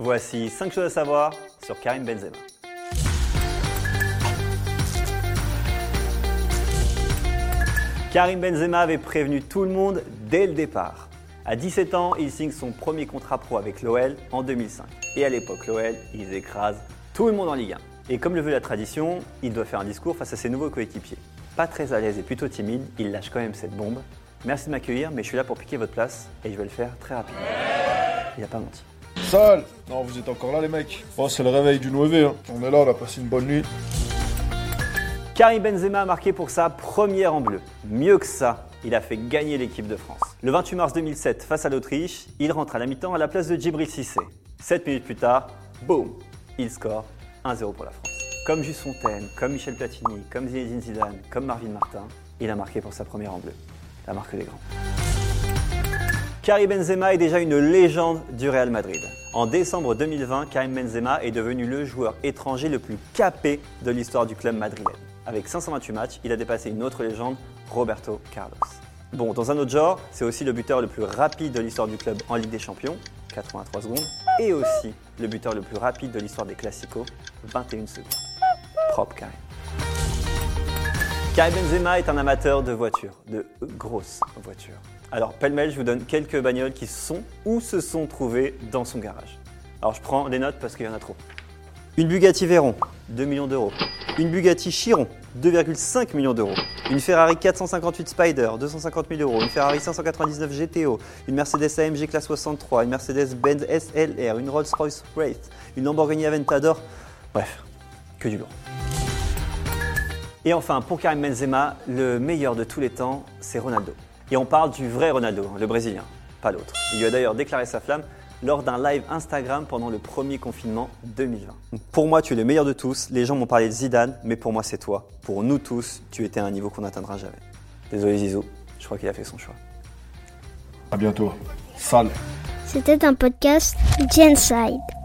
Voici 5 choses à savoir sur Karim Benzema. Karim Benzema avait prévenu tout le monde dès le départ. À 17 ans, il signe son premier contrat pro avec l'OL en 2005. Et à l'époque, l'OL, ils écrasent tout le monde en Ligue 1. Et comme le veut la tradition, il doit faire un discours face à ses nouveaux coéquipiers. Pas très à l'aise et plutôt timide, il lâche quand même cette bombe. Merci de m'accueillir, mais je suis là pour piquer votre place et je vais le faire très rapidement. Il a pas menti. Sale Non, vous êtes encore là, les mecs Oh, c'est le réveil du nouveau hein. On est là, on a passé une bonne nuit. Karim Benzema a marqué pour sa première en bleu. Mieux que ça, il a fait gagner l'équipe de France. Le 28 mars 2007, face à l'Autriche, il rentre à la mi-temps à la place de Djibril Cissé. 7 minutes plus tard, boum, il score 1-0 pour la France. Comme Juste Fontaine, comme Michel Platini, comme Zinedine Zidane, comme Marvin Martin, il a marqué pour sa première en bleu. La marque des grands. Karim Benzema est déjà une légende du Real Madrid. En décembre 2020, Karim Benzema est devenu le joueur étranger le plus capé de l'histoire du club madrilène. Avec 528 matchs, il a dépassé une autre légende, Roberto Carlos. Bon, dans un autre genre, c'est aussi le buteur le plus rapide de l'histoire du club en Ligue des Champions, 83 secondes, et aussi le buteur le plus rapide de l'histoire des Classicos, 21 secondes. Propre Karim. Karim Benzema est un amateur de voitures, de grosses voitures. Alors, pêle-mêle, je vous donne quelques bagnoles qui sont ou se sont trouvées dans son garage. Alors, je prends des notes parce qu'il y en a trop. Une Bugatti Veyron, 2 millions d'euros. Une Bugatti Chiron, 2,5 millions d'euros. Une Ferrari 458 Spider, 250 000 euros. Une Ferrari 599 GTO. Une Mercedes AMG Classe 63. Une Mercedes-Benz SLR. Une Rolls-Royce Wraith. Une Lamborghini Aventador. Bref, que du lourd. Et enfin, pour Karim Benzema, le meilleur de tous les temps, c'est Ronaldo. Et on parle du vrai Ronaldo, le Brésilien, pas l'autre. Il lui a d'ailleurs déclaré sa flamme lors d'un live Instagram pendant le premier confinement 2020. Pour moi, tu es le meilleur de tous. Les gens m'ont parlé de Zidane, mais pour moi, c'est toi. Pour nous tous, tu étais à un niveau qu'on n'atteindra jamais. Désolé Zizou, je crois qu'il a fait son choix. À bientôt. Sale C'était un podcast Genside.